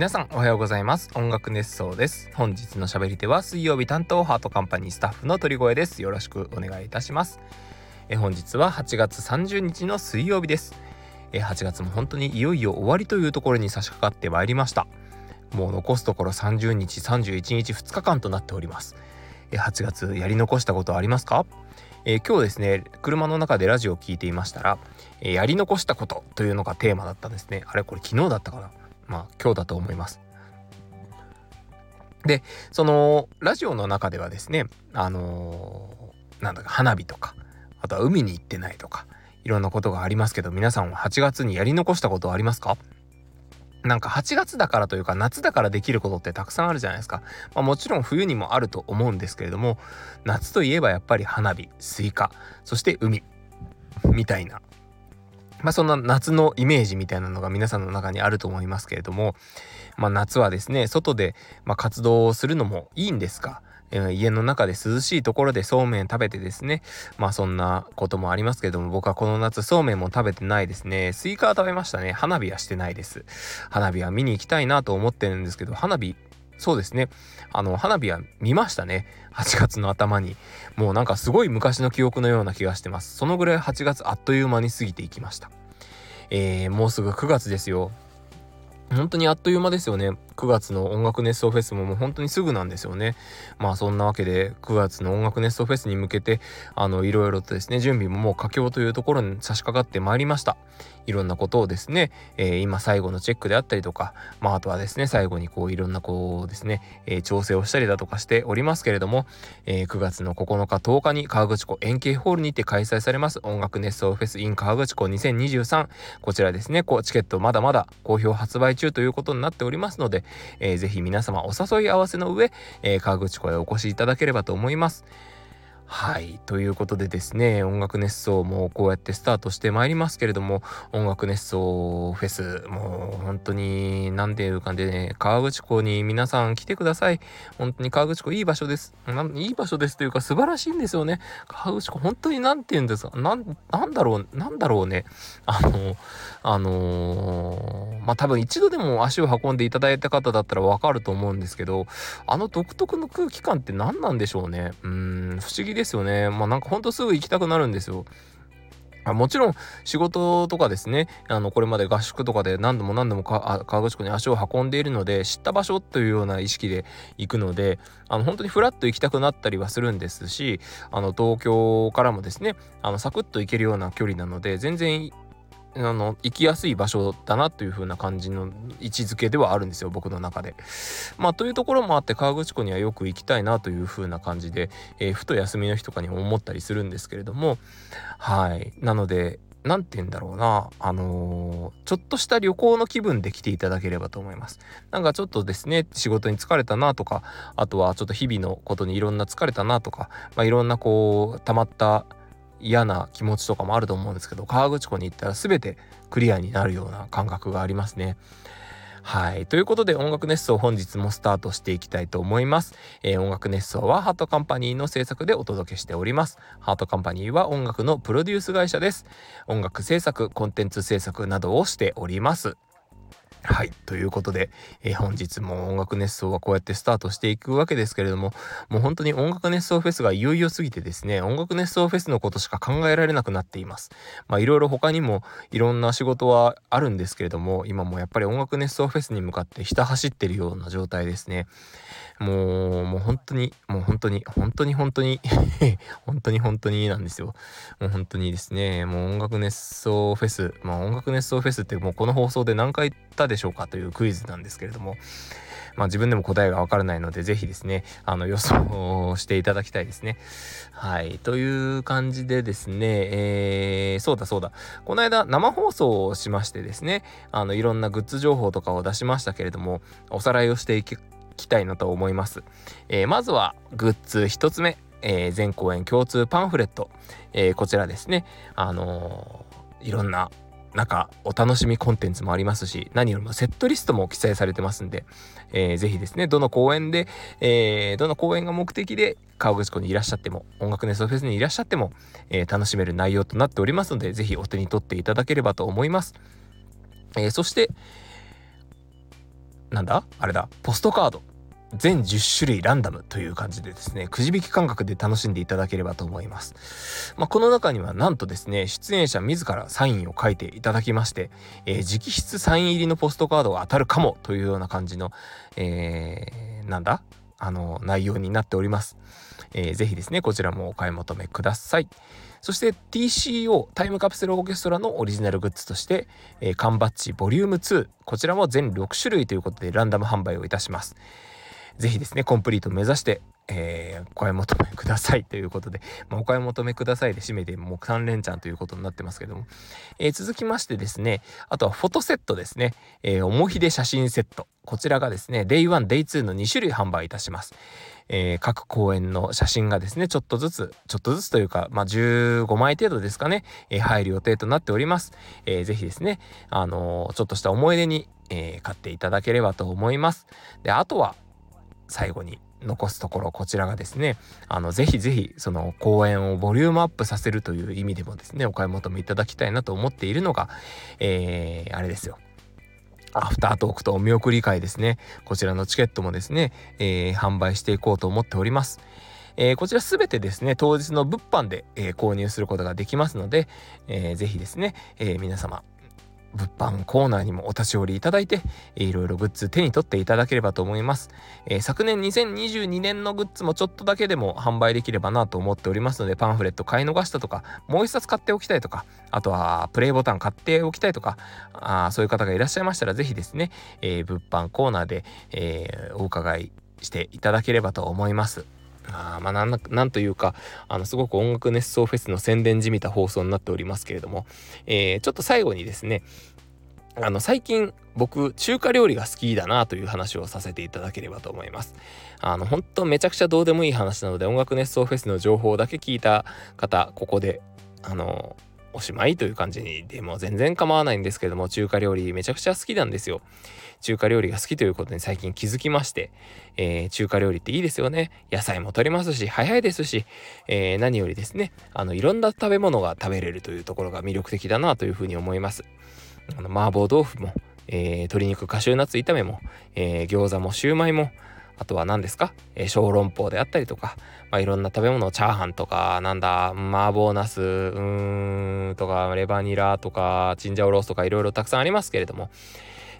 皆さんおはようございます。音楽熱奏です。本日の喋り手は水曜日担当ハートカンパニースタッフの鳥越です。よろしくお願いいたします。え本日は8月30日の水曜日です。え8月も本当にいよいよ終わりというところに差し掛かってまいりました。もう残すところ30日31日2日間となっております。え8月やり残したことはありますか？えー、今日ですね車の中でラジオを聞いていましたら、えー、やり残したことというのがテーマだったんですね。あれこれ昨日だったかな？まあ今日だと思います。でそのラジオの中ではですねあのー、なんだか花火とかあとは海に行ってないとかいろんなことがありますけど皆さんは8月にやり残したことはありますか？なんか8月だからというか夏だからできることってたくさんあるじゃないですか。まあ、もちろん冬にもあると思うんですけれども夏といえばやっぱり花火スイカそして海みたいなまあ、そんな夏のイメージみたいなのが皆さんの中にあると思いますけれども、まあ、夏はですね外でま活動をするのもいいんですが、えー、家の中で涼しいところでそうめん食べてですねまあそんなこともありますけれども僕はこの夏そうめんも食べてないですね。スイカは食べましたね。花火はしてないです。花火は見に行きたいなと思ってるんですけど花火そうですね。あの、花火は見ましたね。8月の頭に。もうなんかすごい昔の記憶のような気がしてます。そのぐらい8月あっという間に過ぎていきました。えー、もうすぐ9月ですよ。本当にあっという間ですよね。9月の音楽熱奏フェスももう本当にすぐなんですよね。まあそんなわけで9月の音楽熱奏フェスに向けてあのいろいろとですね準備ももう佳境というところに差し掛かってまいりました。いろんなことをですね、えー、今最後のチェックであったりとか、まああとはですね最後にこういろんなこうですね、えー、調整をしたりだとかしておりますけれども、えー、9月の9日10日に河口湖円形ホールにて開催されます音楽熱奏フェス in 河口湖2023こちらですねこうチケットまだまだ好評発売中ということになっておりますので、えー、ぜひ皆様お誘い合わせの上、えー、川口湖へお越しいただければと思います。はい。ということでですね、音楽熱奏もこうやってスタートしてまいりますけれども、音楽熱奏フェス、もう本当に、なんていう感じでね、河口湖に皆さん来てください。本当に河口湖いい場所です。いい場所ですというか素晴らしいんですよね。河口湖本当になんて言うんですか？なん、なんだろう、なんだろうね。あの、あのー、まあ、多分一度でも足を運んでいただいた方だったらわかると思うんですけど、あの独特の空気感って何なんでしょうね。うん、不思議ですよね。まあなんかほんとすぐ行きたくなるんですよ。あもちろん仕事とかですねあのこれまで合宿とかで何度も何度も河口湖に足を運んでいるので知った場所というような意識で行くのであの本当にふらっと行きたくなったりはするんですしあの東京からもですねあのサクッと行けるような距離なので全然あの行きやすい場所だなという風な感じの位置づけではあるんですよ僕の中で。まあというところもあって河口湖にはよく行きたいなという風な感じで、えー、ふと休みの日とかに思ったりするんですけれどもはいなので何て言うんだろうなあのー、ちょっとした旅行の気分で来ていただければと思います。なんかちょっとですね仕事に疲れたなとかあとはちょっと日々のことにいろんな疲れたなとか、まあ、いろんなこう溜まった嫌な気持ちとかもあると思うんですけど河口湖に行ったら全てクリアになるような感覚がありますね。はい。ということで音楽熱奏本日もスタートしていきたいと思います。えー、音楽熱奏はハートカンパニーの制作でお届けしております。ハートカンパニーは音楽のプロデュース会社です。音楽制作、コンテンツ制作などをしております。はい。ということで、えー、本日も音楽熱奏はこうやってスタートしていくわけですけれども、もう本当に音楽熱奏フェスがいよいよ過ぎてですね、音楽熱奏フェスのことしか考えられなくなっています。まあいろいろ他にもいろんな仕事はあるんですけれども、今もやっぱり音楽熱奏フェスに向かってひた走ってるような状態ですね。もう、もう本当に、もう本当に、本当に本当に 本当に本当になんですよ。もう本当にですね、もう音楽熱奏フェス、まあ音楽熱奏フェスってもうこの放送で何回言ったでしょうかというクイズなんですけれども、まあ自分でも答えがわからないので、ぜひですね、あの予想していただきたいですね。はい。という感じでですね、えー、そうだそうだ。この間生放送をしましてですね、あのいろんなグッズ情報とかを出しましたけれども、おさらいをしていきたいなと思います。えー、まずはグッズ1つ目。えー、全公演共通パンフレット、えー、こちらですね、あの、いろんななんかお楽しみコンテンツもありますし何よりもセットリストも記載されてますんで、えー、ぜひですねどの公演で、えー、どの公演が目的で河口湖にいらっしゃっても音楽ネストフェスにいらっしゃっても、えー、楽しめる内容となっておりますのでぜひお手に取っていただければと思います、えー、そしてなんだ？あれだ。ポストカード。全10種類ランダムという感じでですね、くじ引き感覚で楽しんでいただければと思います。まあ、この中にはなんとですね、出演者自らサインを書いていただきまして、えー、直筆サイン入りのポストカードが当たるかもというような感じの、えー、なんだ？あの、内容になっております。えー、ぜひですね、こちらもお買い求めください。そして TCO タイムカプセルオーケストラのオリジナルグッズとして、えー、缶バッジボリューム2こちらも全6種類ということでランダム販売をいたします。ぜひですね、コンプリート目指して、えー、お買い求めくださいということで、まあ、お買い求めくださいで締めてもう3連チャンということになってますけども、えー、続きましてですね、あとはフォトセットですね、えー、おもひで写真セット。こちらがですね、Day1、Day2 の2種類販売いたします。えー、各公演の写真がですね、ちょっとずつ、ちょっとずつというか、まあ、15枚程度ですかね、えー、入る予定となっております。えー、ぜひですね、あのー、ちょっとした思い出に、え、買っていただければと思います。で、あとは、最後に残すところこちらがですねあのぜひぜひその公演をボリュームアップさせるという意味でもですねお買い求めいただきたいなと思っているのが、えー、あれですよアフタートークとお見送り会ですねこちらのチケットもですね、えー、販売していこうと思っております。えー、こちらすべてですね、当日の物販で、えー、購入することができますので、えー、ぜひですね、えー、皆様、物販コーナーにもお立ち寄りいただいて、いろいろグッズ手に取っていただければと思います。えー、昨年2022年のグッズもちょっとだけでも販売できればなと思っておりますので、パンフレット買い逃したとか、もう一冊買っておきたいとか、あとはプレイボタン買っておきたいとか、あそういう方がいらっしゃいましたら、ぜひですね、えー、物販コーナーで、えー、お伺いしていただければと思います。あまあなんなんというかあのすごく音楽熱奏フェスの宣伝じみた放送になっておりますけれども、えー、ちょっと最後にですねあの最近僕中華料理が好きだなという話をさせていただければと思います。あの本当めちゃくちゃどうでもいい話なので音楽熱奏フェスの情報だけ聞いた方ここであのおしまいという感じにでも全然構わないんですけども中華料理めちゃくちゃ好きなんですよ。中華料理が好きということに最近気づきまして、えー、中華料理っていいですよね。野菜も取れますし早いですし、えー、何よりですねあのいろんな食べ物が食べれるというところが魅力的だなというふうに思います。あの麻婆豆腐も、えー、鶏肉カシューナッツ炒めも、えー、餃子もシューマイもあとは何ですか、えー、小籠包であったりとか、まあ、いろんな食べ物チャーハンとかなんだ麻婆ナスうーんとかレバニラとかチンジャオロースとかいろいろたくさんありますけれども、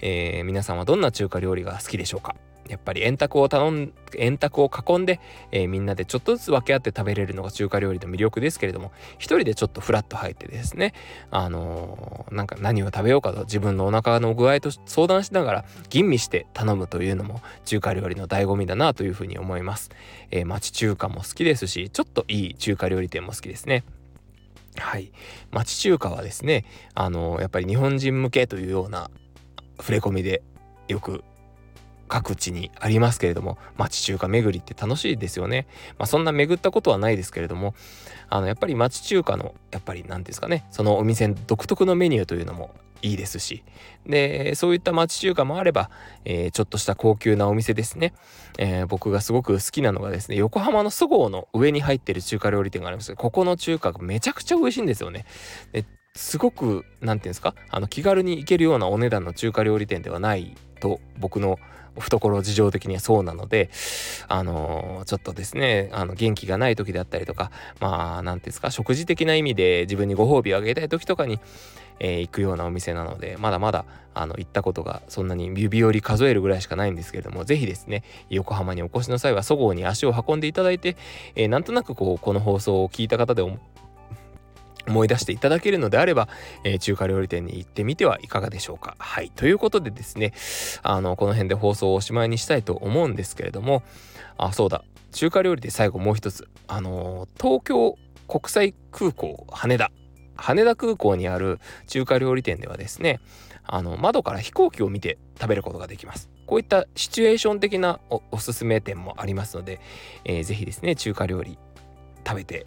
えー、皆さんはどんな中華料理が好きでしょうか？やっぱり円卓を頼ん円卓を囲んで、えー、みんなでちょっとずつ分け合って食べれるのが中華料理の魅力ですけれども一人でちょっとフラッと入ってですねあのー、なんか何を食べようかと自分のお腹の具合と相談しながら吟味して頼むというのも中華料理の醍醐味だなというふうに思います、えー、町中華も好きですしちょっといい中華料理店も好きですねはい。町中華はですね、あのやっぱり日本人向けというような触れ込みでよく各地にありますけれども町中華巡りって楽しいですよね。まあ、そんな巡ったことはないですけれどもあのやっぱり町中華のやっぱり何ですかねそのお店独特のメニューというのもいいですしでそういった町中華もあれば、えー、ちょっとした高級なお店ですね、えー、僕がすごく好きなのがですね横浜のそごうの上に入ってる中華料理店がありますここの中華がめちゃくちゃ美味しいんですよね。ですごく何て言うんですかあの気軽に行けるようなお値段の中華料理店ではないと僕の懐事情的にはそうなので、あのー、ちょっとですね、あの、元気がない時であったりとか、まあ、なんですか、食事的な意味で自分にご褒美をあげたい時とかに、えー、行くようなお店なので、まだまだ、あの、行ったことがそんなに指折り数えるぐらいしかないんですけれども、ぜひですね、横浜にお越しの際は、そごうに足を運んでいただいて、えー、なんとなくこう、この放送を聞いた方で思い出していただけるのであれば、えー、中華料理店に行ってみてはいかがでしょうか。はい。ということでですね、あの、この辺で放送をおしまいにしたいと思うんですけれども、あ、そうだ。中華料理で最後もう一つ。あのー、東京国際空港羽田。羽田空港にある中華料理店ではですね、あの、窓から飛行機を見て食べることができます。こういったシチュエーション的なおおすすめ店もありますので、えー、ぜひですね、中華料理食べて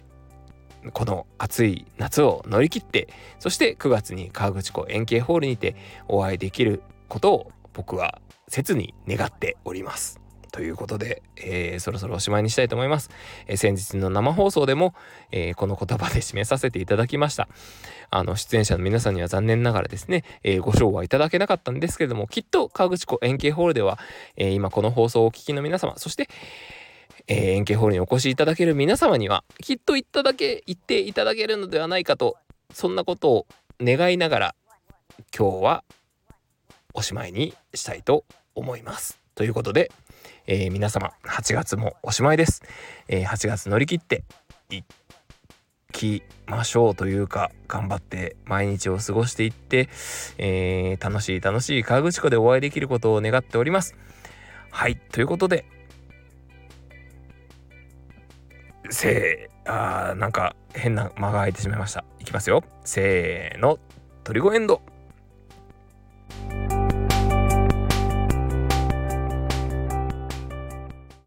この暑い夏を乗り切ってそして9月に河口湖円形ホールにてお会いできることを僕は切に願っております。ということで、えー、そろそろおしまいにしたいと思います。えー、先日の生放送でも、えー、この言葉で締めさせていただきました。あの、出演者の皆さんには残念ながらですね、えご賞はいただけなかったんですけれども、きっと河口湖円形ホールでは、え今この放送をお聞きの皆様、そして、え円形ホールにお越しいただける皆様には、きっと言っただけ、言っていただけるのではないかと、そんなことを願いながら、今日はおしまいにしたいと思います。ということで、えー、皆様8月もおしまいです、えー、8月乗り切っていきましょうというか頑張って毎日を過ごしていって、えー、楽しい楽しい河口湖でお会いできることを願っておりますはいということでせーあーなんか変な間が空いてしまいました。いきますよ。せーのトリゴエンド。